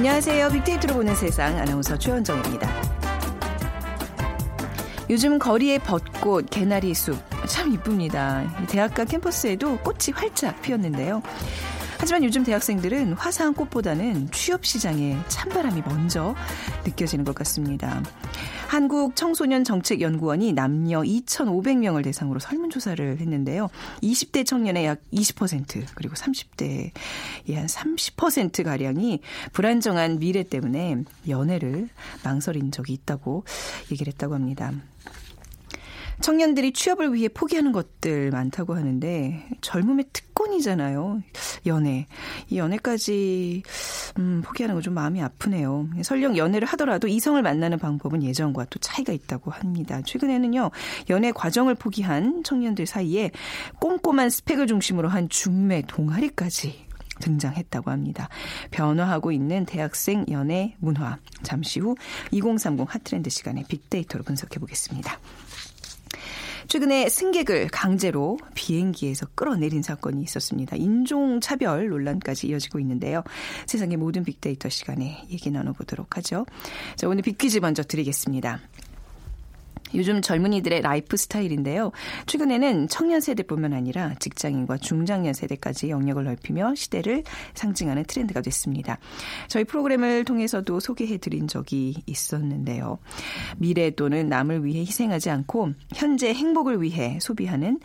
안녕하세요. 빅데이터로 보는 세상 아나운서 최원정입니다. 요즘 거리의 벚꽃, 개나리 숲 참 이쁩니다. 대학가 캠퍼스에도 꽃이 활짝 피었는데요. 하지만 요즘 대학생들은 화사한 꽃보다는 취업 시장에 찬바람이 먼저 느껴지는 것 같습니다. 한국 청소년 정책 연구원이 남녀 2,500명을 대상으로 설문조사를 했는데요. 20대 청년의 약 20% 그리고 30대의 한 30%가량이 불안정한 미래 때문에 연애를 망설인 적이 있다고 얘기를 했다고 합니다. 청년들이 취업을 위해 포기하는 것들 많다고 하는데 젊음의 특권이잖아요. 연애. 이 연애까지 음, 포기하는 건 좀 마음이 아프네요. 설령 연애를 하더라도 이성을 만나는 방법은 예전과 또 차이가 있다고 합니다. 최근에는요. 연애 과정을 포기한 청년들 사이에 꼼꼼한 스펙을 중심으로 한 중매 동아리까지 등장했다고 합니다. 변화하고 있는 대학생 연애 문화. 잠시 후 2030 핫트렌드 시간에 빅데이터로 분석해 보겠습니다. 최근에 승객을 강제로 비행기에서 끌어내린 사건이 있었습니다. 인종차별 논란까지 이어지고 있는데요. 세상의 모든 빅데이터 시간에 얘기 나눠보도록 하죠. 자, 오늘 빅퀴즈 먼저 드리겠습니다. 요즘 젊은이들의 라이프 스타일인데요. 최근에는 청년 세대뿐만 아니라 직장인과 중장년 세대까지 영역을 넓히며 시대를 상징하는 트렌드가 됐습니다. 저희 프로그램을 통해서도 소개해 드린 적이 있었는데요. 미래 또는 남을 위해 희생하지 않고 현재 행복을 위해 소비하는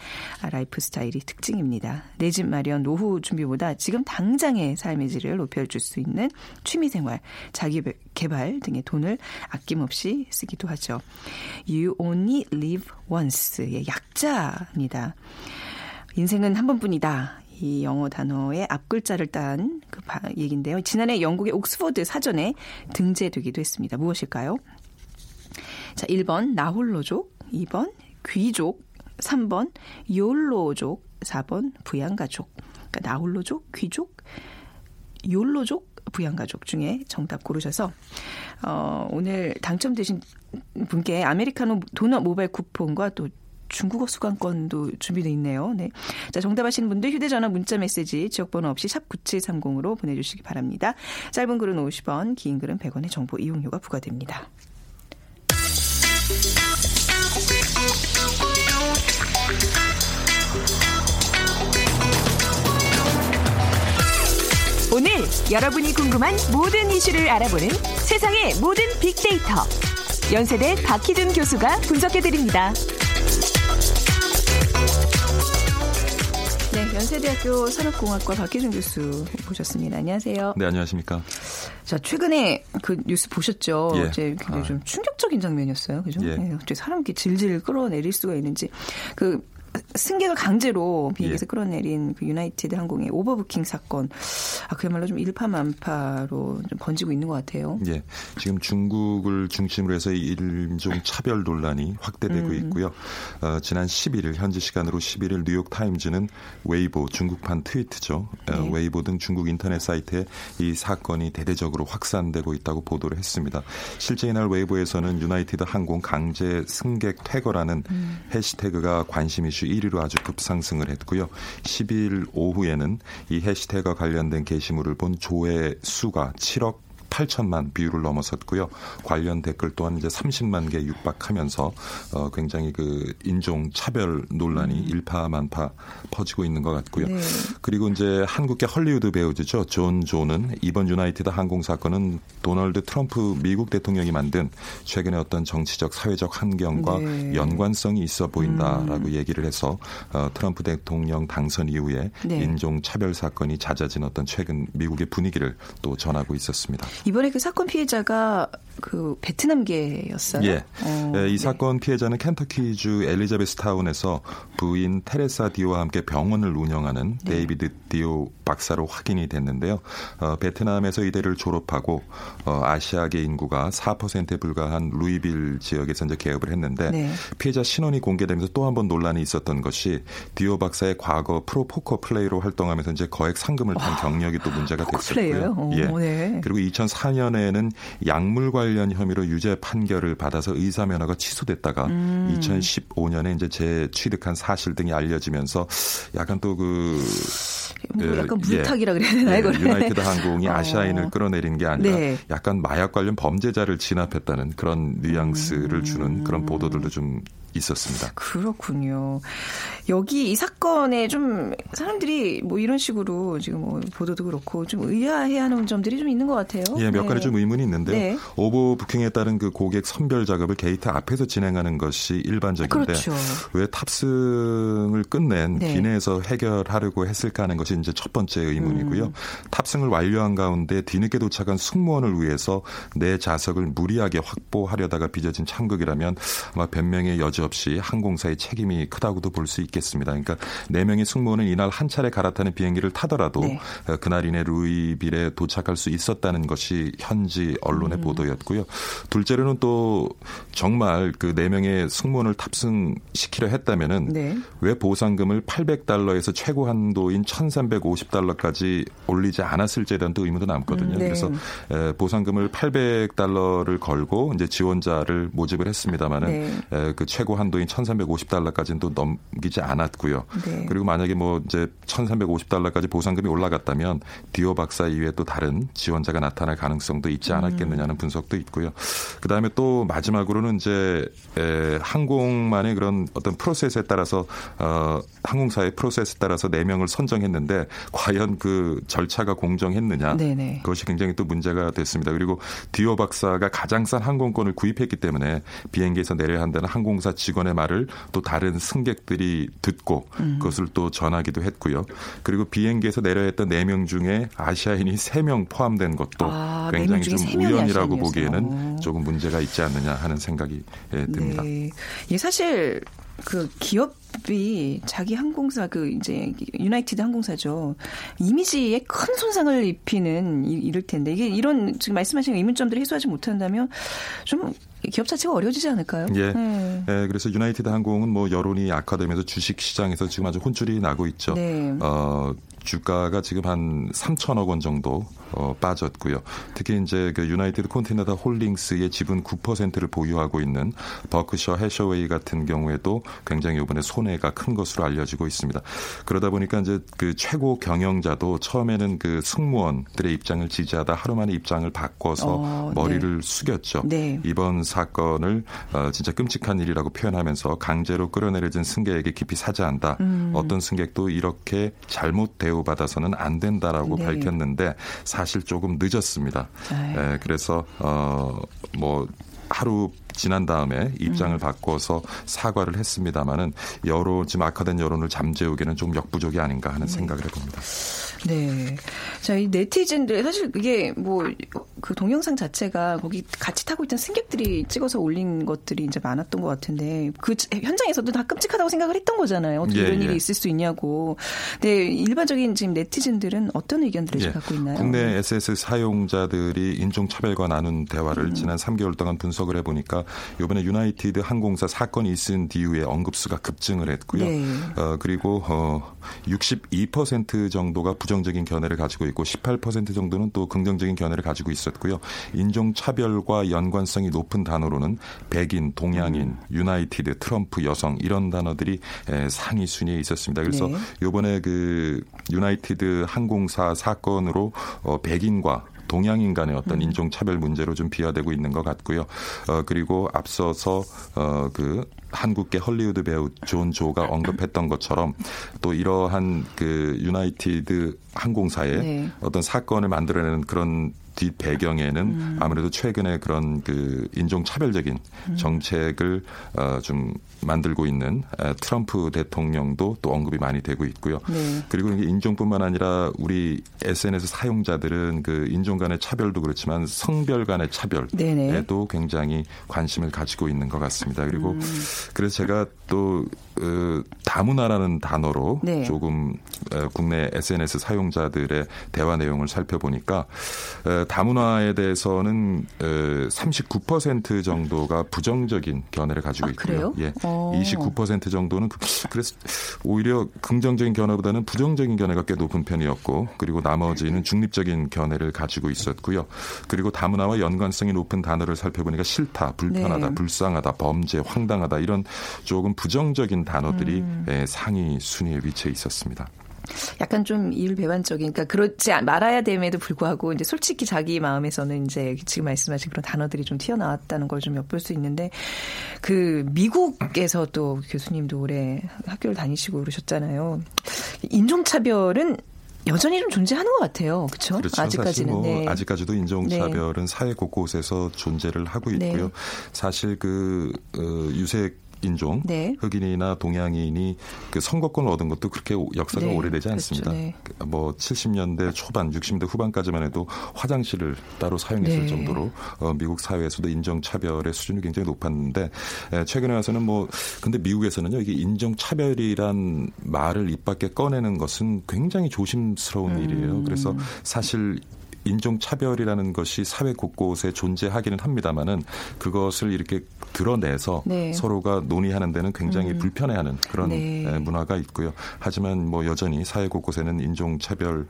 라이프 스타일이 특징입니다. 내 집 마련, 노후 준비보다 지금 당장의 삶의 질을 높여줄 수 있는 취미생활, 자기 개발 등의 돈을 아낌없이 쓰기도 하죠. You only live once의 약자입니다. 인생은 한 번뿐이다. 이 영어 단어의 앞글자를 딴 그 얘기인데요. 지난해 영국의 옥스퍼드 사전에 등재되기도 했습니다. 무엇일까요? 자, 1번 나홀로족, 2번 귀족, 3번 욜로족, 4번 부양가족. 그러니까 나홀로족, 귀족, 욜로족, 부양가족 중에 정답 고르셔서 어, 오늘 당첨되신 분께 아메리카노 도넛 모바일 쿠폰과 또 중국어 수강권도 준비되어 있네요. 네. 자, 정답하시는 분들 휴대전화 문자 메시지 지역번호 없이 샵 9730으로 보내주시기 바랍니다. 짧은 글은 50원, 긴 글은 100원의 정보 이용료가 부과됩니다. 오늘 여러분이 궁금한 모든 이슈를 알아보는 세상의 모든 빅데이터. 연세대 박희준 교수가 분석해드립니다. 네, 연세대학교 산업공학과 박희준 교수 모셨습니다. 안녕하세요. 네, 안녕하십니까. 자, 최근에 그 뉴스 보셨죠? 예. 이제 굉장히 아. 좀 충격적인 장면이었어요. 그죠? 예. 네, 어떻게 사람 이렇게 질질 끌어내릴 수가 있는지. 그 승객을 강제로 비행기에서 예. 끌어내린 그 유나이티드 항공의 오버부킹 사건. 아, 그야말로 좀 일파만파로 좀 번지고 있는 것 같아요. 예, 지금 중국을 중심으로 해서 이 인종 차별 논란이 확대되고 음. 있고요. 어, 지난 11일 현지 시간으로 11일 뉴욕 타임즈는 웨이보 중국판 트위터죠. 어, 네. 웨이보 등 중국 인터넷 사이트에 이 사건이 대대적으로 확산되고 있다고 보도를 했습니다. 실제 이날 웨이보에서는 유나이티드 항공 강제 승객 퇴거라는 음. 해시태그가 관심 이슈 1위로 아주 급상승을 했고요. 10일 오후에는 이 해시태그와 관련된 게시물을 본 조회 수가 7억 8천만 view를 넘어섰고요. 관련 댓글 또한 이제 30만 개 육박하면서 어, 굉장히 그 인종 차별 논란이 일파만파 퍼지고 있는 것 같고요. 네. 그리고 이제 한국계 헐리우드 배우죠. 존 조는 이번 유나이티드 항공 사건은 도널드 트럼프 미국 대통령이 만든 최근의 어떤 정치적 사회적 환경과 네. 연관성이 있어 보인다라고 얘기를 해서 어, 트럼프 대통령 당선 이후에 네. 인종 차별 사건이 잦아진 어떤 최근 미국의 분위기를 또 전하고 있었습니다. 이번에 그 사건 피해자가 그 베트남계였어요. 예. 어, 예, 이 네. 사건 피해자는 켄터키주 엘리자베스 타운에서 부인 테레사 다오와 함께 병원을 운영하는 네. 데이비드 다오 박사로 확인이 됐는데요. 어, 베트남에서 의대를 졸업하고 어, 아시아계 인구가 4%에 불과한 루이빌 지역에서 이제 개업을 했는데 네. 피해자 신원이 공개되면서 또 한 번 논란이 있었던 것이 다오 박사의 과거 프로 포커 플레이어로 활동하면서 이제 거액 상금을 탄 경력이 또 문제가 됐었고요. 어, 예. 네. 그리고 2004년에는 약물 관련 혐의로 유죄 판결을 받아서 의사 면허가 취소됐다가 음. 2015년에 이제 재취득한 사실 등이 알려지면서 약간 또 그 뭐 약간 예. 물타기라 그래야 되나요? 예? 유나이티드 항공이 어. 아시아인을 끌어내린 게 아니라 네. 약간 마약 관련 범죄자를 진압했다는 그런 뉘앙스를 주는 음. 그런 보도들도 좀 있었습니다. 그렇군요. 여기 이 사건에 좀 사람들이 뭐 이런 식으로 지금 뭐 보도도 그렇고 좀 의아해하는 점들이 좀 있는 것 같아요. 예, 몇 네. 가지 좀 의문이 있는데요. 네. overbooking에 따른 그 고객 선별 작업을 게이트 앞에서 진행하는 것이 일반적인데 그렇죠. 왜 탑승을 끝낸 네. 기내에서 해결하려고 했을까 하는 것이 이제 첫 번째 의문이고요. 음. 탑승을 완료한 가운데 뒤늦게 도착한 승무원을 위해서 내 좌석을 무리하게 확보하려다가 빚어진 참극이라면 아마 변명의 여지 없이 항공사의 책임이 크다고도 볼 수 있겠습니다. 그러니까 네 명의 승무원은 이날 한 차례 갈아타는 비행기를 타더라도 네. 어, 그날 이내 루이빌에 도착할 수 있었다는 것이 현지 음. 언론의 보도였고요. 둘째로는 또 정말 그 네 명의 승무원을 탑승시키려 했다면은 네. 왜 보상금을 800달러에서 최고 한도인 1,350달러까지 올리지 않았을지에 대한 또 의문도 남거든요. 음, 네. 그래서 에, 보상금을 800달러를 걸고 이제 지원자를 모집을 했습니다마는 네. 에, 그 최고 한도인 1,350달러까지는 또 넘기지 않았고요. 네. 그리고 만약에 뭐 이제 1,350달러까지 보상금이 올라갔다면 디오 박사 이외에 또 다른 지원자가 나타날 가능성도 있지 않았겠느냐는 분석도 있고요. 그 다음에 또 마지막으로는 이제 에, 항공만의 그런 어떤 프로세스에 따라서 어, 항공사의 프로세스에 따라서 네 명을 선정했는데 과연 그 절차가 공정했느냐 네네. 그것이 굉장히 또 문제가 됐습니다. 그리고 디오 박사가 가장 싼 항공권을 구입했기 때문에 비행기에서 내려야 한다는 항공사 직원의 말을 또 다른 승객들이 듣고 음. 그것을 또 전하기도 했고요. 그리고 비행기에서 내려야 했던 네명 중에 아시아인이 세명 포함된 것도 아, 네명 굉장히 좀 우연이라고 아시아인이었어요. 보기에는 어. 조금 문제가 있지 않느냐 하는 생각이 예, 듭니다. 네. 이게 사실 그 기업 이 자기 항공사 그 이제 유나이티드 항공사죠 이미지에 큰 손상을 입히는 이- 이럴 텐데 이게 이런 지금 말씀하신 의문점들을 해소하지 못한다면 좀 기업 자체가 어려워지지 않을까요? 예. 네. 예, 그래서 유나이티드 항공은 뭐 여론이 악화되면서 주식 시장에서 지금 아주 혼쭐이 나고 있죠. 네. 어, 주가가 지금 한 3천억 원 정도 어, 빠졌고요. 특히 이제 그 유나이티드 콘티네다 홀딩스의 지분 9%를 보유하고 있는 버크셔 해셔웨이 같은 경우에도 굉장히 이번에 손해가 큰 것으로 알려지고 있습니다. 그러다 보니까 이제 그 최고 경영자도 처음에는 그 승무원들의 입장을 지지하다 하루 만에 입장을 바꿔서 어, 머리를 숙였죠. 네. 이번 사건을 어, 진짜 끔찍한 일이라고 표현하면서 강제로 끌어내려진 승객에게 깊이 사죄한다. 음. 어떤 승객도 이렇게 잘못 대우받아서는 안 된다라고 네. 밝혔는데 사실 조금 늦었습니다. 에, 그래서 어 뭐 하루 지난 다음에 입장을 바꿔서 사과를 했습니다마는 여론 지금 악화된 여론을 잠재우기는 좀 역부족이 아닌가 하는 생각을 해봅니다. 네. 자, 이 네티즌들, 사실 이게 뭐, 그 동영상 자체가 거기 같이 타고 있던 승객들이 찍어서 올린 것들이 이제 많았던 것 같은데, 그 현장에서도 다 끔찍하다고 생각을 했던 거잖아요. 어떻게 예, 이런 예. 일이 있을 수 있냐고. 네, 일반적인 지금 네티즌들은 어떤 의견들을 예. 갖고 있나요? 국내 SS 사용자들이 인종 차별과 나눈 대화를 음. 지난 3개월 동안 분석을 해보니까 이번에 유나이티드 항공사 사건이 있은 뒤후에 언급수가 급증을 했고요. 네. 어, 그리고 어, 62% 정도가 부정적인 견해를 가지고 있고 18% 정도는 또 긍정적인 견해를 가지고 있었고요. 인종차별과 연관성이 높은 단어로는 백인, 동양인, 음. 유나이티드, 트럼프, 여성 이런 단어들이 에, 상위 순위에 있었습니다. 그래서 네. 요번에 그 유나이티드 항공사 사건으로 어, 백인과 동양인 간의 어떤 인종 차별 문제로 좀 비화되고 있는 것 같고요. 어 그리고 앞서서 어 그 한국계 헐리우드 배우 존 조가 언급했던 것처럼 또 이러한 그 유나이티드 항공사의 네. 어떤 사건을 만들어내는 그런 뒷 배경에는 음. 아무래도 최근에 그런 그 인종 차별적인 음. 정책을 어, 좀 만들고 있는 트럼프 대통령도 또 언급이 많이 되고 있고요. 네. 그리고 인종뿐만 아니라 우리 SNS 사용자들은 그 인종 간의 차별도 그렇지만 성별 간의 차별에도 네네. 굉장히 관심을 가지고 있는 것 같습니다. 그리고 음. 그래서 제가 또 어, 다문화라는 단어로 네. 조금 어, 국내 SNS 사용자들의 대화 내용을 살펴보니까 어, 다문화에 대해서는 어, 39% 정도가 부정적인 견해를 가지고 아, 있고요. 예. 어. 29% 정도는 그, 그래서 오히려 긍정적인 견해보다는 부정적인 견해가 꽤 높은 편이었고 그리고 나머지는 중립적인 견해를 가지고 있었고요. 그리고 다문화와 연관성이 높은 단어를 살펴보니까 싫다, 불편하다, 네. 불쌍하다, 범죄, 황당하다 이런 조금 부정적인 단어들이 음. 예, 상위 순위에 위치해 있었습니다. 약간 좀 일배반적인, 그러니까 그렇지 말아야 됨에도 불구하고 이제 솔직히 자기 마음에서는 이제 지금 말씀하신 그런 단어들이 좀 튀어나왔다는 걸 좀 엿볼 수 있는데 그 미국에서 또 교수님도 오래 학교를 다니시고 그러셨잖아요. 인종차별은 여전히 좀 존재하는 것 같아요. 그렇죠? 그렇죠. 아직까지는. 뭐 네. 아직까지도 인종차별은 네. 사회 곳곳에서 존재를 하고 있고요. 네. 사실 그 어, 유색 인종 네. 흑인이나 동양인이 그 선거권을 얻은 것도 그렇게 역사가 네. 오래되지 않습니다. 그렇죠. 네. 그뭐 70년대 초반, 60년대 후반까지만 해도 화장실을 따로 사용했을 네. 정도로 어, 미국 사회에서도 인종 차별의 수준이 굉장히 높았는데 에, 최근에 와서는 뭐 근데 미국에서는요 이게 인종 차별이란 말을 입 밖에 꺼내는 것은 굉장히 조심스러운 음. 일이에요. 그래서 사실 인종 차별이라는 것이 사회 곳곳에 존재하기는 합니다만은 그것을 이렇게 드러내서 네. 서로가 논의하는 데는 굉장히 음. 불편해하는 그런 네. 문화가 있고요. 하지만 뭐 여전히 사회 곳곳에는 인종 차별이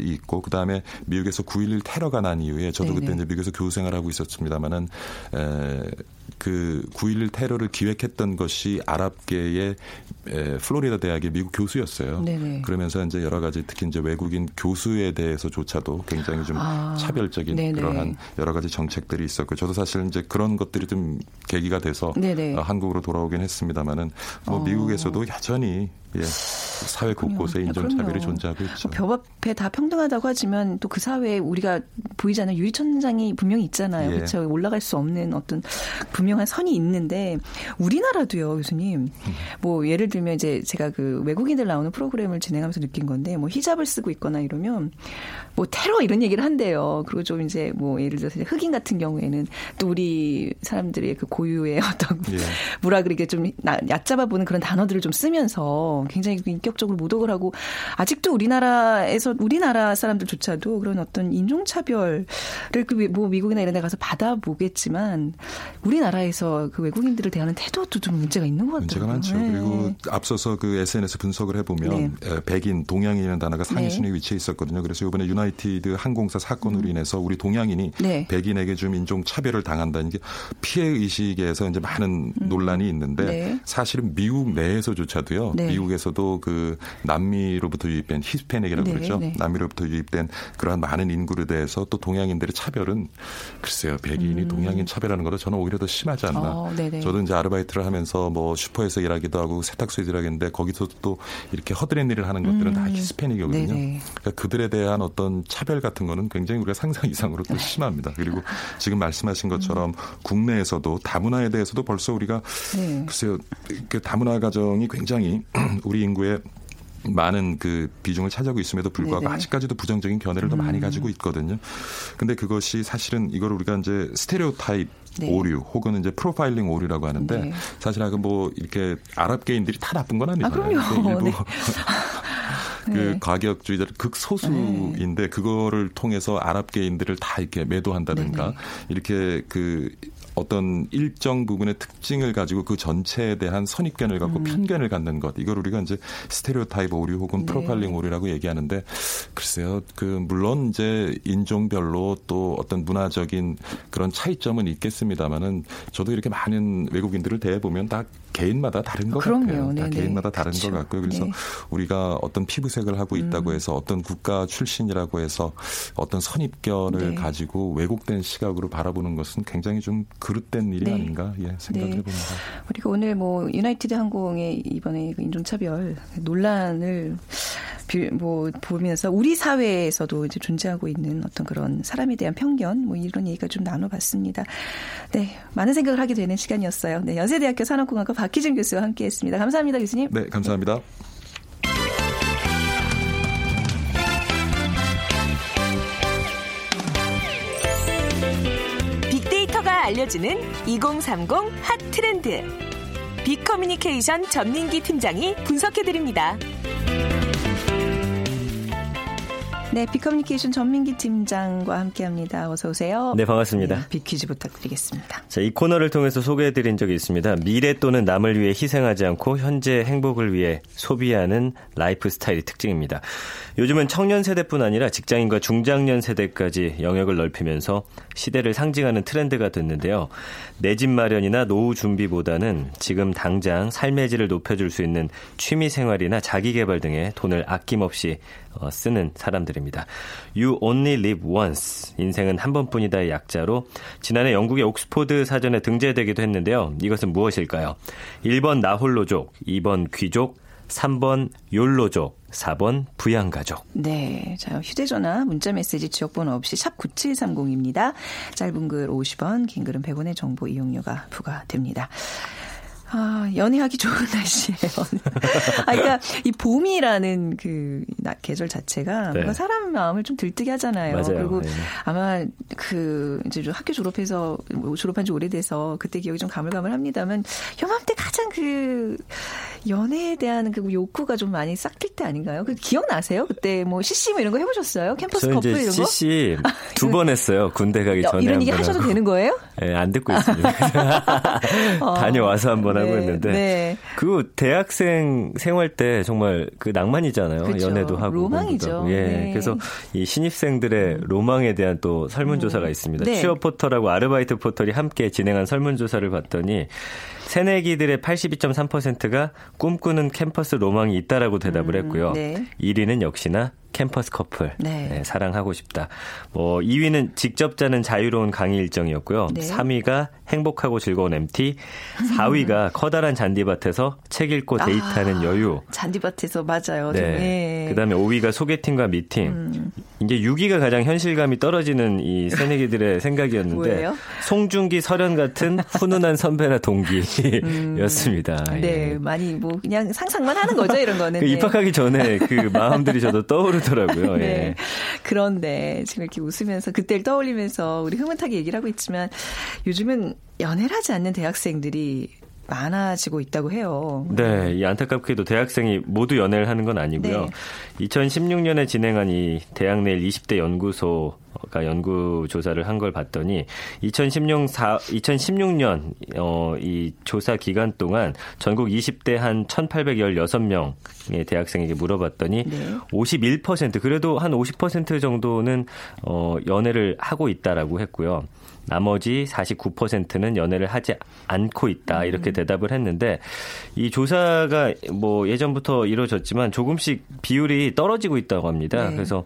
있고 그 다음에 미국에서 9.11 테러가 난 이후에 저도 네네. 그때 이제 미국에서 교수 생활하고 있었습니다만은 그 9.11 테러를 기획했던 것이 아랍계의 에, 플로리다 대학의 미국 교수였어요. 네네. 그러면서 이제 여러 가지 특히 이제 외국인 교수에 대해서조차도 굉장히 좀 아, 차별적인 네네. 그러한 여러 가지 정책들이 있었고 저도 사실 이제 그런 것들이 좀 계기가 돼서 어, 한국으로 돌아오긴 했습니다만은 뭐 어. 미국에서도 여전히 예, 사회 곳곳에 인종차별이 존재하고 있죠. 법 앞에 다 평등하다고 하지만 또 그 사회에 우리가 보이지 않는 유리천장이 분명히 있잖아요. 예. 그렇죠. 올라갈 수 없는 어떤 분명한 선이 있는데 우리나라도요, 교수님. 뭐 예를 들면 이제 제가 그 외국인들 나오는 프로그램을 진행하면서 느낀 건데 뭐 히잡을 쓰고 있거나 이러면 뭐 테러 이런 얘기를 한대요. 그리고 좀 이제 뭐 예를 들어서 흑인 같은 경우에는 또 우리 사람들의 그 고유의 어떤 예. 뭐라 그러게 좀 얕잡아 보는 그런 단어들을 좀 쓰면서 굉장히 인격적으로 모독을 하고 아직도 우리나라에서 우리나라 사람들조차도 그런 어떤 인종차별을 그뭐 미국이나 이런 데 가서 받아보겠지만 우리나라에서 그 외국인들을 대하는 태도도 좀 문제가 있는 것 같아요. 문제가 많죠. 네. 그리고 앞서서 그 SNS 분석을 해보면 네. 백인, 동양인이라는 단어가 상위 순위에 네. 위치해 있었거든요. 그래서 이번에 유나이티드 항공사 사건으로 음. 인해서 우리 동양인이 네. 백인에게 좀 인종 차별을 당한다는 게 피해 의식에서 이제 많은 음. 논란이 있는데 네. 사실은 미국 내에서조차도요. 네. 미국 미국에서도 그 남미로부터 유입된 히스패닉이라고 네, 그러죠. 네. 남미로부터 유입된 그러한 많은 인구에 대해서 또 동양인들의 차별은 글쎄요. 백인이 음. 동양인 차별하는 것도 저는 오히려 더 심하지 않나. 어, 저도 이제 아르바이트를 하면서 뭐 슈퍼에서 일하기도 하고 세탁소에서 일하겠는데 거기서 또 이렇게 허드렛 일을 하는 것들은 음. 다 히스패닉이거든요. 그러니까 그들에 대한 어떤 차별 같은 거는 굉장히 우리가 상상 이상으로 또 심합니다. 그리고 지금 말씀하신 것처럼 음. 국내에서도 다문화에 대해서도 벌써 우리가 네. 글쎄요. 그 다문화 가정이 굉장히 우리 인구의 많은 그 비중을 차지하고 있음에도 불구하고 네네. 아직까지도 부정적인 견해를 더 많이 음. 가지고 있거든요. 근데 그것이 사실은 이걸 우리가 이제 스테레오 타입 네. 오류 혹은 이제 프로파일링 오류라고 하는데 네. 사실 뭐 이렇게 아랍계인들이 다 나쁜 건 아니잖아요. 아, 일부 네. 그 네. 과격주의자 극소수인데 네. 그거를 통해서 아랍계인들을 다 이렇게 매도한다든가. 이렇게 그 어떤 일정 부분의 특징을 가지고 그 전체에 대한 선입견을 갖고 음. 편견을 갖는 것 이걸 우리가 이제 스테레오타입 오류 혹은 네. 프로파일링 오류라고 얘기하는데 글쎄요 그 물론 이제 인종별로 또 어떤 문화적인 그런 차이점은 있겠습니다만은 저도 이렇게 많은 외국인들을 대해 보면 다 개인마다 다른 것 그럼요. 같아요. 다 네네. 개인마다 다른 그렇죠. 것 같고요. 그래서 네. 우리가 어떤 피부색을 하고 있다고 음. 해서 어떤 국가 출신이라고 해서 어떤 선입견을 네. 가지고 왜곡된 시각으로 바라보는 것은 굉장히 좀 그릇된 일이 네. 아닌가 예, 생각해 네. 봅니다. 우리가 오늘 뭐 유나이티드 항공의 이번에 그 인종차별 논란을 뭐 보면서 우리 사회에서도 이제 존재하고 있는 어떤 그런 사람에 대한 편견 뭐 이런 얘기가 좀 나눠봤습니다. 네, 많은 생각을 하게 되는 시간이었어요. 네, 연세대학교 산업공학과 박희준 교수와 함께했습니다. 감사합니다, 교수님. 네, 감사합니다. 빅데이터가 알려주는 2030 핫 트렌드. 빅커뮤니케이션 전민기 팀장이 분석해드립니다. 네, 빅커뮤니케이션 전민기 팀장과 함께합니다. 어서 오세요. 네, 반갑습니다. 네, 빅퀴즈 부탁드리겠습니다. 자, 이 코너를 통해서 소개해드린 적이 있습니다. 미래 또는 남을 위해 희생하지 않고 현재 행복을 위해 소비하는 라이프 스타일이 특징입니다. 요즘은 청년 세대뿐 아니라 직장인과 중장년 세대까지 영역을 넓히면서 시대를 상징하는 트렌드가 됐는데요. 내 집 마련이나 노후 준비보다는 지금 당장 삶의 질을 높여줄 수 있는 취미 생활이나 자기 개발 등에 돈을 아낌없이 어, 쓰는 사람들입니다. You only live once. 인생은 한 번뿐이다의 약자로 지난해 영국의 옥스포드 사전에 등재되기도 했는데요. 이것은 무엇일까요? 1번 나홀로족, 2번 귀족, 3번 욜로족, 4번 부양가족. 네. 자, 휴대전화, 문자메시지 지역번호 없이 샵 9730입니다. 짧은 글 50원, 긴 글은 100원의 정보 이용료가 부과됩니다. 아, 연애하기 좋은 날씨예요. 아, 그러니까 이 봄이라는 그 계절 자체가 네. 사람 마음을 좀 들뜨게 하잖아요. 맞아요. 그리고 네. 아마 그 이제 좀 학교 졸업해서 뭐 졸업한 지 오래돼서 그때 기억이 좀 가물가물합니다만 요맘때 가장 그 연애에 대한 그 욕구가 좀 많이 싹틀 때 아닌가요? 그 기억나세요? 그때 뭐 CC 뭐 이런 거 해보셨어요? 캠퍼스 저 커플 이런 거? CC 두 번 했어요. 군대 가기 야, 전에 이런 한 얘기 번 하셔도 하고. 되는 거예요? 네, 안 듣고 있습니다. 다녀와서 한번 하고 네, 있는데 네. 그 대학생 생활 때 정말 그 낭만이잖아요. 그쵸. 연애도 하고 로망이죠. 예. 네. 그래서 이 신입생들의 로망에 대한 또 설문조사가 있습니다. 네. 취업 포털하고 아르바이트 포털이 함께 진행한 설문조사를 봤더니 새내기들의 82.3%가 꿈꾸는 캠퍼스 로망이 있다라고 대답을 했고요. 네. 1위는 역시나 캠퍼스 커플. 네. 네, 사랑하고 싶다. 뭐 2위는 직접 자는 자유로운 강의 일정이었고요. 네. 3위가 행복하고 즐거운 MT, 4위가 커다란 잔디밭에서 책 읽고 데이트하는 아, 여유. 잔디밭에서 맞아요. 좀, 네. 예. 그다음에 5위가 소개팅과 미팅. 음. 이제 6위가 가장 현실감이 떨어지는 이 새내기들의 생각이었는데? 송중기, 설현 같은 훈훈한 선배나 동기였습니다. 네, 예. 많이 뭐 그냥 상상만 하는 거죠, 이런 거는. 그 네. 입학하기 전에 그 마음들이 저도 떠오르 더라고요. 네. 예. 그런데 지금 이렇게 웃으면서 그때를 떠올리면서 우리 흐뭇하게 얘기를 하고 있지만 요즘은 연애를 하지 않는 대학생들이 많아지고 있다고 해요. 네, 이 안타깝게도 대학생이 모두 연애를 하는 건 아니고요. 네. 2016년에 진행한 이 대학 내일 20대 연구소 가 연구 조사를 한 걸 봤더니 2016, 4, 2016년 어, 이 조사 기간 동안 전국 20대 한 1,816명의 대학생에게 물어봤더니 네. 51% 그래도 한 50% 정도는 어, 연애를 하고 있다라고 했고요. 나머지 49%는 연애를 하지 않고 있다 이렇게 음. 대답을 했는데 이 조사가 뭐 예전부터 이루어졌지만 조금씩 비율이 떨어지고 있다고 합니다. 네. 그래서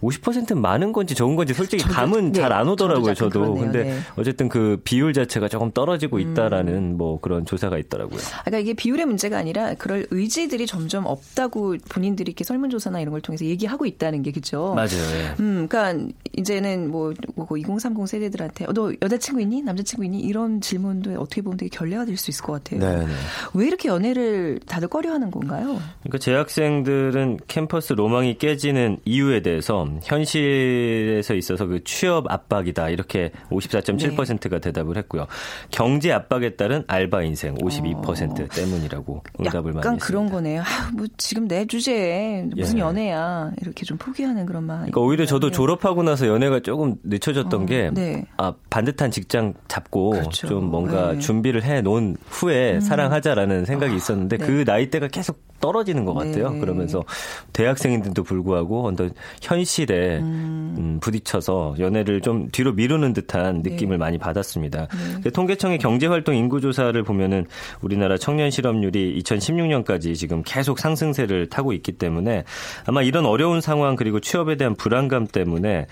50%는 많은 건지 적은 건지 솔직히 감은 네, 잘안 오더라고요. 저도 저도. 근데 네. 어쨌든 그 비율 자체가 조금 떨어지고 있다라는 뭐 그런 조사가 있더라고요. 그러니까 이게 비율의 문제가 아니라 그럴 의지들이 점점 없다고 본인들이 이렇게 설문조사나 이런 걸 통해서 얘기하고 있다는 게 그죠? 맞아요. 예. 음, 그러니까 이제는 뭐, 뭐2030 세대들한테 어, 너 여자친구 있니? 남자친구 있니? 이런 질문도 어떻게 보면 되게 결례가 될 수 있을 것 같아요. 네, 네. 왜 이렇게 연애를 다들 꺼려하는 건가요? 그러니까 재학생들은 캠퍼스 로망이 깨지는 이유에 대해서 현실에서 있어서 그 취업 압박이다 이렇게 54.7%가 대답을 했고요. 경제 압박에 따른 알바 인생 52% 때문이라고 응답을 많이 어. 약간 했습니다. 그런 거네요. 아, 뭐 지금 내 주제에 무슨 예. 연애야 이렇게 좀 포기하는 그런 마음. 그러니까 오히려 저도 졸업하고 나서 연애가 조금 늦춰졌던 게 네. 아, 반듯한 직장 잡고 그렇죠. 좀 뭔가 네. 준비를 해 놓은 후에 사랑하자라는 생각이 있었는데 네. 그 나이대가 계속 떨어지는 것 같아요. 네. 그러면서 대학생인데도 불구하고 어떤 현실에 음, 부딪혀서 연애를 좀 뒤로 미루는 듯한 느낌을 많이 받았습니다. 그 통계청의 경제활동 인구조사를 보면은 우리나라 청년 실업률이 2016년까지 지금 계속 상승세를 타고 있기 때문에 아마 이런 어려운 상황 그리고 취업에 대한 불안감 때문에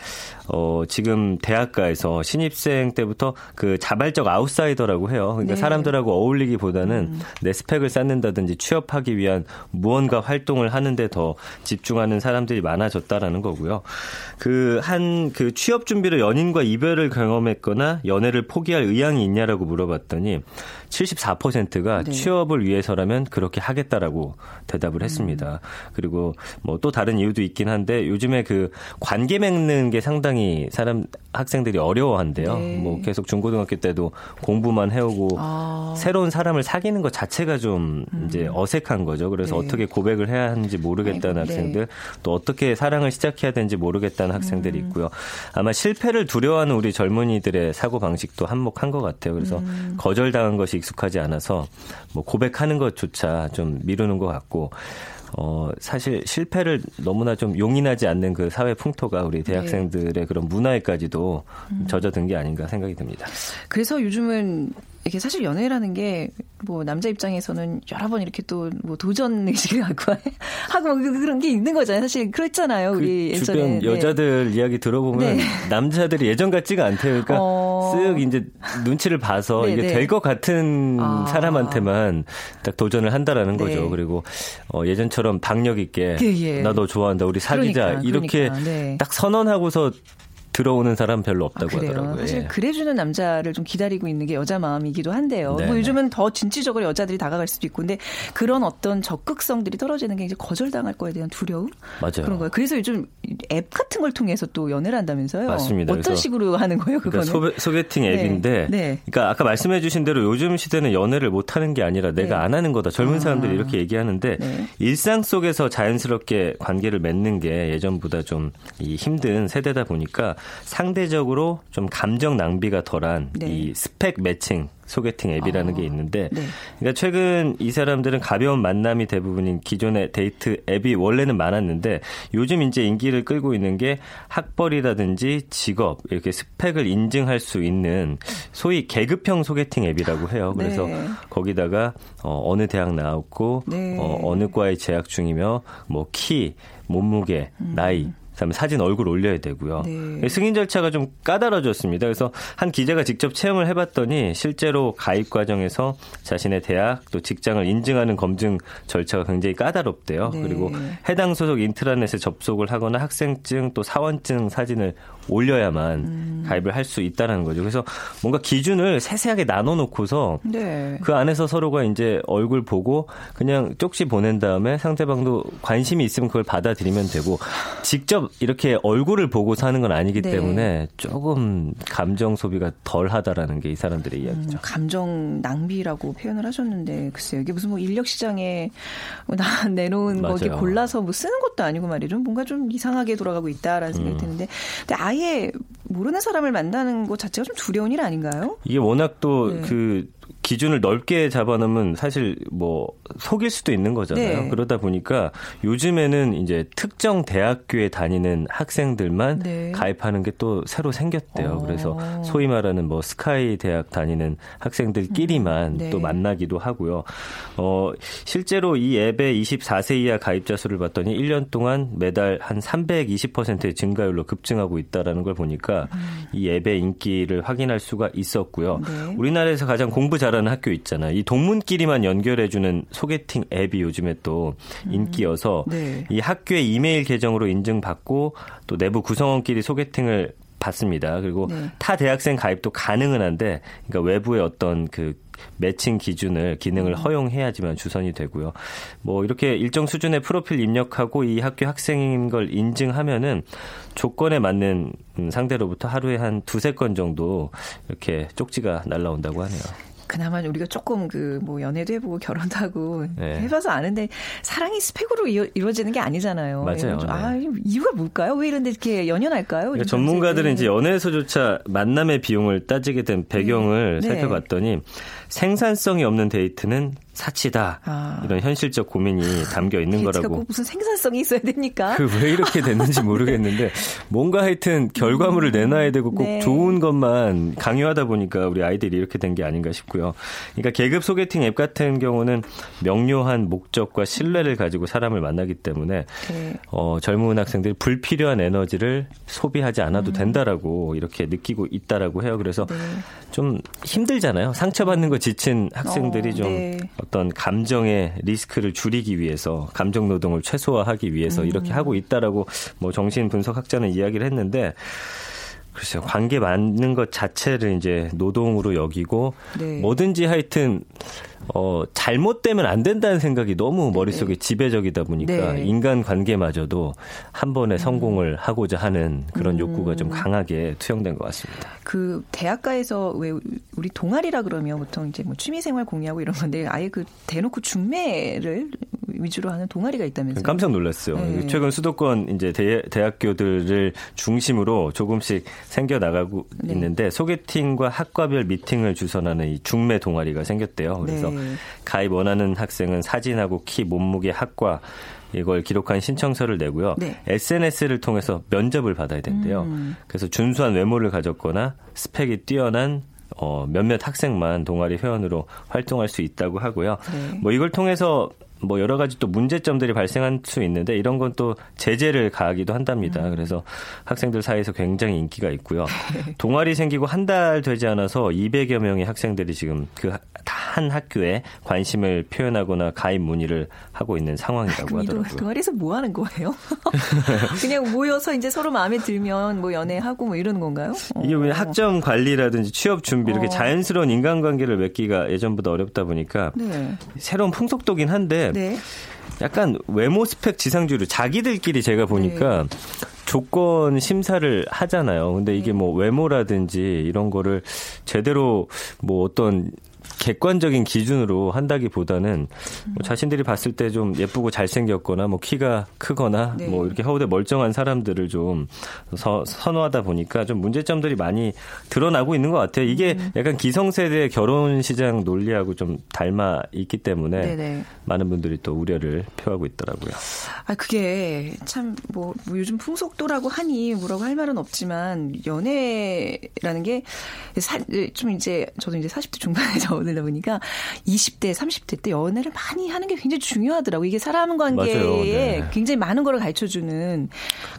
어, 지금 대학가에서 신입생 때부터 그 자발적 아웃사이더라고 해요. 그러니까 네. 사람들하고 어울리기보다는 내 스펙을 쌓는다든지 취업하기 위한 무언가 활동을 하는데 더 집중하는 사람들이 많아졌다라는 거고요. 그 한그 그 취업 준비로 연인과 이별을 경험했거나 연애를 포기할 의향이 있냐라고 물어봤더니 74%가 네. 취업을 위해서라면 그렇게 하겠다라고 대답을 했습니다. 음. 그리고 뭐 또 다른 이유도 있긴 한데 요즘에 그 관계 맺는 게 상당히 사람 학생들이 어려워한대요. 네. 뭐 계속 중고등학교 때도 공부만 해오고 아. 새로운 사람을 사귀는 것 자체가 좀 음. 이제 어색한 거죠. 그래서 네. 어떻게 고백을 해야 하는지 모르겠다는 아이고, 네. 학생들, 또 어떻게 사랑을 시작해야 되는지 모르겠다는 학생들이 음. 있고요. 아마 실패를 두려워하는 우리 젊은이들의 사고 방식도 한몫한 것 같아요. 그래서 음. 거절당한 것이 익숙하지 않아서 뭐 고백하는 것조차 좀 미루는 것 같고 어, 사실 실패를 너무나 좀 용인하지 않는 그 사회 풍토가 우리 네. 대학생들의 네. 그런 문화에까지도 음. 젖어든 게 아닌가 생각이 듭니다. 그래서 요즘은 이게 사실 연애라는 게 뭐 남자 입장에서는 여러 번 이렇게 또 뭐 도전 의식을 갖고 하고 뭐 그런 게 있는 거잖아요. 사실 그렇잖아요. 그 우리 그 주변 네. 여자들 이야기 들어보면 네. 남자들이 예전 같지가 않대요. 그러니까 어... 쓱 이제 눈치를 봐서 네, 이게 네. 될것 같은 아... 사람한테만 딱 도전을 한다라는 거죠. 네. 그리고 어, 예전처럼 박력 있게 그, 예. 나도 좋아한다. 우리 사귀자. 그러니까, 이렇게 그러니까, 네. 딱 선언하고서 들어오는 사람 별로 없다고 아, 하더라고요. 사실 예. 그래주는 남자를 좀 기다리고 있는 게 여자 마음이기도 한데요. 네, 뭐 요즘은 더 진취적으로 여자들이 다가갈 수도 있고, 근데 그런 어떤 적극성들이 떨어지는 게 이제 거절당할 거에 대한 두려움 맞아요. 그런 거예요. 그래서 요즘 앱 같은 걸 통해서 또 연애를 한다면서요. 맞습니다. 어떤 식으로 하는 거예요, 그거는? 그러니까 소개, 팅 네. 앱인데, 네. 그러니까 아까 말씀해주신 대로 요즘 시대는 연애를 못 하는 게 아니라 내가 네. 안 하는 거다. 젊은 아. 사람들이 이렇게 얘기하는데 네. 일상 속에서 자연스럽게 관계를 맺는 게 예전보다 좀 힘든 세대다 보니까 상대적 전체적으로 좀 감정 낭비가 덜한 네. 이 스펙 매칭 소개팅 앱이라는 아, 게 있는데 네. 그러니까 최근 이 사람들은 가벼운 만남이 대부분인 기존의 데이트 앱이 원래는 많았는데 요즘 이제 인기를 끌고 있는 게 학벌이라든지 직업 이렇게 스펙을 인증할 수 있는 소위 계급형 소개팅 앱이라고 해요. 그래서 네. 거기다가 어, 어느 대학 나왔고 네. 어, 어느 과에 재학 중이며 뭐 키, 몸무게, 음. 나이 그다음에 사진 얼굴 올려야 되고요. 네. 승인 절차가 좀 까다로워졌습니다. 그래서 한 기자가 직접 체험을 해봤더니 실제로 가입 과정에서 자신의 대학 또 직장을 인증하는 검증 절차가 굉장히 까다롭대요. 네. 그리고 해당 소속 인트라넷에 접속을 하거나 학생증 또 사원증 사진을 올려야만 음. 가입을 할 수 있다는 거죠. 그래서 뭔가 기준을 세세하게 나눠 놓고서 네. 그 안에서 서로가 이제 얼굴 보고 그냥 쪽지 보낸 다음에 상대방도 관심이 있으면 그걸 받아들이면 되고 직접 이렇게 얼굴을 보고 사는 건 아니기 네. 때문에 조금 감정 소비가 덜 하다라는 게 이 사람들의 음, 이야기죠. 음, 감정 낭비라고 표현을 하셨는데 글쎄요. 이게 무슨 뭐 인력 시장에 나 내놓은 거기 골라서 뭐 쓰는 것도 아니고 말이죠. 뭔가 좀 이상하게 돌아가고 있다라는 생각이 음. 드는데 근데 아예 모르는 사람을 만나는 것 자체가 좀 두려운 일 아닌가요? 이게 워낙 또그 네. 그 기준을 넓게 잡아놓으면 사실 뭐 속일 수도 있는 거잖아요. 네. 그러다 보니까 요즘에는 이제 특정 대학교에 다니는 학생들만 네. 가입하는 게 또 새로 생겼대요. 어. 그래서 소위 말하는 뭐 스카이 대학 다니는 학생들끼리만 음. 네. 또 만나기도 하고요. 어, 실제로 이 앱의 24세 이하 가입자 수를 봤더니 1년 동안 매달 한 320%의 증가율로 급증하고 있다라는 걸 보니까 음. 이 앱의 인기를 확인할 수가 있었고요. 네. 우리나라에서 가장 공부 잘 하는 학교 있잖아요. 이 동문끼리만 연결해주는 소개팅 앱이 요즘에 또 음. 인기여서 음. 네. 이 학교의 이메일 계정으로 인증받고 또 내부 구성원끼리 소개팅을 받습니다. 그리고 네. 타 대학생 가입도 가능은 한데, 그러니까 외부의 어떤 그 매칭 기준을 기능을 음. 허용해야지만 주선이 되고요. 뭐 이렇게 일정 수준의 프로필 입력하고 이 학교 학생인 걸 인증하면은 조건에 맞는 상대로부터 하루에 한 두세 건 정도 이렇게 쪽지가 날라온다고 하네요. 그나마 우리가 조금 그 뭐 연애도 해보고 결혼도 하고 네. 해봐서 아는데 사랑이 스펙으로 이루, 어지는게 아니잖아요. 맞아요. 네. 아 이유가 뭘까요? 왜 이런데 이렇게 연연할까요? 그러니까 전문가들은 이제 연애에서조차 만남의 비용을 따지게 된 배경을 네. 살펴봤더니 생산성이 없는 데이트는 사치다. 아. 이런 현실적 고민이 담겨 있는 거라고. 무슨 생산성이 있어야 됩니까? 그 왜 이렇게 됐는지 모르겠는데 뭔가 하여튼 결과물을 음. 내놔야 되고 꼭 네. 좋은 것만 강요하다 보니까 우리 아이들이 이렇게 된 게 아닌가 싶고요. 그러니까 계급 소개팅 앱 같은 경우는 명료한 목적과 신뢰를 가지고 사람을 만나기 때문에 네. 어, 젊은 학생들이 불필요한 에너지를 소비하지 않아도 음. 된다라고 이렇게 느끼고 있다라고 해요. 그래서 네. 좀 힘들잖아요. 상처받는 거 지친 학생들이 어, 좀 네. 어떤 감정의 리스크를 줄이기 위해서 감정 노동을 최소화하기 위해서 음. 이렇게 하고 있다라고 뭐 정신 분석학자는 이야기를 했는데 글쎄요 관계 맞는 것 자체를 이제 노동으로 여기고 네. 뭐든지 하여튼 어, 잘못되면 안 된다는 생각이 너무 머릿속에 지배적이다 보니까 네. 인간 관계마저도 한 번에 성공을 하고자 하는 그런 욕구가 좀 강하게 투영된 것 같습니다. 그 대학가에서 왜 우리 동아리라 그러면 보통 이제 뭐 취미생활 공유하고 이런 건데 아예 그 대놓고 중매를 위주로 하는 동아리가 있다면서요? 깜짝 놀랐어요. 네. 최근 수도권 이제 대, 대학교들을 중심으로 조금씩 생겨 나가고 네. 있는데 소개팅과 학과별 미팅을 주선하는 이 중매 동아리가 생겼대요. 그래서 네. 가입 원하는 학생은 사진하고 키, 몸무게, 학과 이걸 기록한 신청서를 내고요. 네. SNS를 통해서 면접을 받아야 된대요. 음. 그래서 준수한 외모를 가졌거나 스펙이 뛰어난 어, 몇몇 학생만 동아리 회원으로 활동할 수 있다고 하고요. 네. 뭐 이걸 통해서 뭐 여러 가지 또 문제점들이 발생할 수 있는데 이런 건 또 제재를 가하기도 한답니다. 그래서 학생들 사이에서 굉장히 인기가 있고요. 동아리 생기고 한 달 되지 않아서 200여 명의 학생들이 지금 그 한 학교에 관심을 표현하거나 가입 문의를 하고 있는 상황이라고 동- 하더라고요. 동아리에서 뭐 하는 거예요? 그냥 모여서 이제 서로 마음에 들면 뭐 연애하고 뭐 이러는 건가요? 이게 어. 왜 학점 관리라든지 취업 준비 이렇게 어. 자연스러운 인간관계를 맺기가 예전보다 어렵다 보니까 네. 새로운 풍속도긴 한데 네. 약간 외모 스펙 지상주의로 자기들끼리 제가 보니까 네. 조건 심사를 하잖아요. 근데 이게 뭐 외모라든지 이런 거를 제대로 뭐 어떤 객관적인 기준으로 한다기보다는 뭐 자신들이 봤을 때 좀 예쁘고 잘생겼거나 뭐 키가 크거나 네. 뭐 이렇게 허우대 멀쩡한 사람들을 좀 서- 선호하다 보니까 좀 문제점들이 많이 드러나고 있는 것 같아요. 이게 음. 약간 기성세대 결혼 시장 논리하고 좀 닮아 있기 때문에 네네. 많은 분들이 또 우려를 표하고 있더라고요. 아, 그게 참, 뭐, 뭐 요즘 풍속도라고 하니 뭐라고 할 말은 없지만, 연애라는 게, 사- 좀 이제, 저도 이제 40대 중반에서 오늘다 보니까, 20대, 30대 때 연애를 많이 하는 게 굉장히 중요하더라고요. 이게 사람 관계에. 네. 굉장히 많은 걸 가르쳐 주는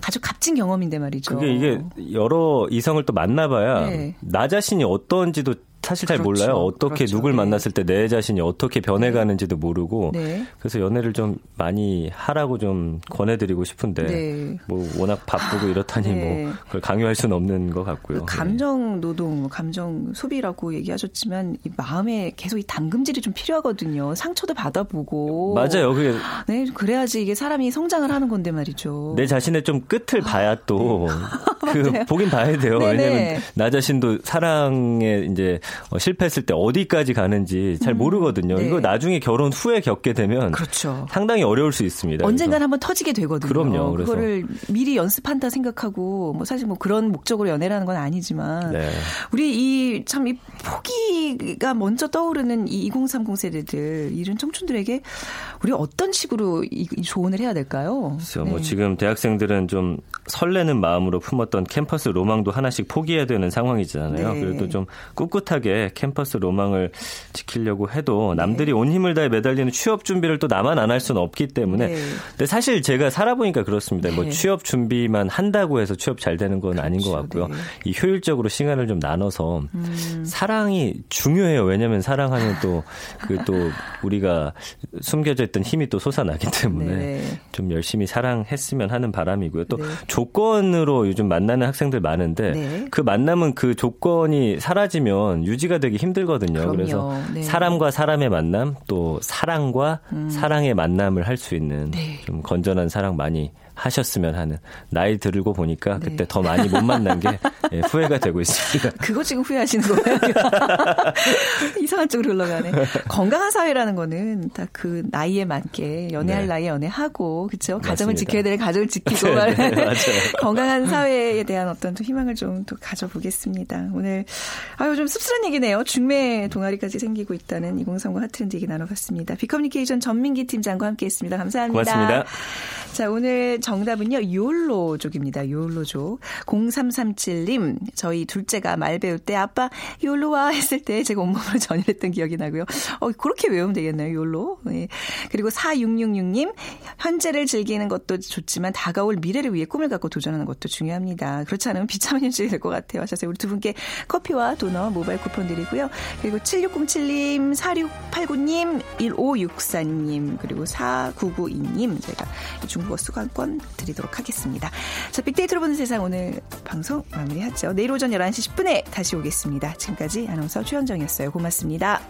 아주 값진 경험인데 말이죠. 그게 이게 여러 이성을 또 만나봐야 네. 나 자신이 어떤지도 사실 잘 그렇죠. 몰라요. 어떻게 그렇죠. 누굴 네. 만났을 때 내 자신이 어떻게 변해가는지도 모르고 네. 그래서 연애를 좀 많이 하라고 좀 권해드리고 싶은데 네. 뭐 워낙 바쁘고 이렇다니 네. 뭐 그걸 강요할 수는 없는 것 같고요. 그 감정 노동, 뭐 감정 소비라고 얘기하셨지만 이 마음에 계속 이 담금질이 좀 필요하거든요. 상처도 받아보고. 네. 맞아요. 그게 네, 그래야지 이게 사람이 성장을 하는 건데 말이죠. 내 자신의 좀 끝을 봐야 또그 맞아요. 보긴 봐야 돼요. 왜냐면 나 자신도 사랑에 이제 어, 실패했을 때 어디까지 가는지 잘 모르거든요. 네. 이거 나중에 결혼 후에 겪게 되면 그렇죠. 상당히 어려울 수 있습니다. 언젠간 한번 터지게 되거든요. 그럼요. 그래서. 그거를 미리 연습한다 생각하고 뭐 사실 뭐 그런 목적으로 연애라는 건 아니지만 네. 우리 이 참이 포기가 먼저 떠오르는 이 2030 세대들 이런 청춘들에게 우리 어떤 식으로 이, 이 조언을 해야 될까요? 뭐 네. 지금 대학생들은 좀 설레는 마음으로 품었던 캠퍼스 로망도 하나씩 포기해야 되는 상황이잖아요. 네. 그래도 좀 꿋꿋하게 캠퍼스 로망을 지키려고 해도 남들이 온 힘을 다해 매달리는 취업 준비를 또 나만 안 할 수는 없기 때문에. 네. 근데 사실 제가 살아보니까 그렇습니다. 뭐 네. 취업 준비만 한다고 해서 취업 잘 되는 건 아닌 것 그렇죠. 같고요. 네. 이 효율적으로 시간을 좀 나눠서 음. 사랑이 중요해요. 왜냐하면 사랑하면 또 그또 우리가 숨겨져 있던 힘이 또 솟아나기 때문에 네. 좀 열심히 사랑했으면 하는 바람이고요. 또 네. 조건으로 요즘 만나는 학생들 많은데 네. 그 만남은 그 조건이 사라지면 유지가 되기 힘들거든요. 그럼요. 래서 네. 음. 사람과 사람의 만남 또 사랑과 사랑의 만남을 할 수 있는 네. 좀 건전한 사랑 많이 하셨으면 하는 나이 들고 보니까 네. 그때 더 많이 못 만난 게 예, 후회가 되고 있습니다. 그거 지금 후회하시는 거예요? 이상한 쪽으로 흘러가네. 건강한 사회라는 거는 다 그 나이에 맞게 연애할 네. 나이에 연애하고 그렇죠. 가정을. 지켜야 될 가정을 지키고 네, 네. 건강한 사회에 대한 어떤 또 희망을 좀 또 가져보겠습니다. 오늘 아유 좀 씁쓸한 얘기네요. 중매 동아리까지 생기고 있다는 2030 하트랜드 얘기 나눠봤습니다. 비커뮤니케이션 전민기 팀장과 함께했습니다. 감사합니다. 고맙습니다. 자, 오늘 정답은요, 욜로족입니다. 욜로족. 0337님, 저희 둘째가 말 배울 때 아빠 욜로와 했을 때 제가 온몸으로 전율했던 기억이 나고요. 어, 그렇게 외우면 되겠네요, 욜로. 네. 그리고 4666님, 현재를 즐기는 것도 좋지만 다가올 미래를 위해 꿈을 갖고 도전하는 것도 중요합니다. 그렇지 않으면 비참한 현실이 될 것 같아요. 하셔서 우리 두 분께 커피와 도넛 모바일 쿠폰 드리고요. 그리고 7607님, 4689님, 1564님, 그리고 4992님 저희가 중국어 수강권 드리도록 하겠습니다. 자, 빅데이터로 보는 세상 오늘 방송 마무리하죠. 내일 오전 11시 10분에 다시 오겠습니다. 지금까지 아나운서 최현정이었어요. 고맙습니다.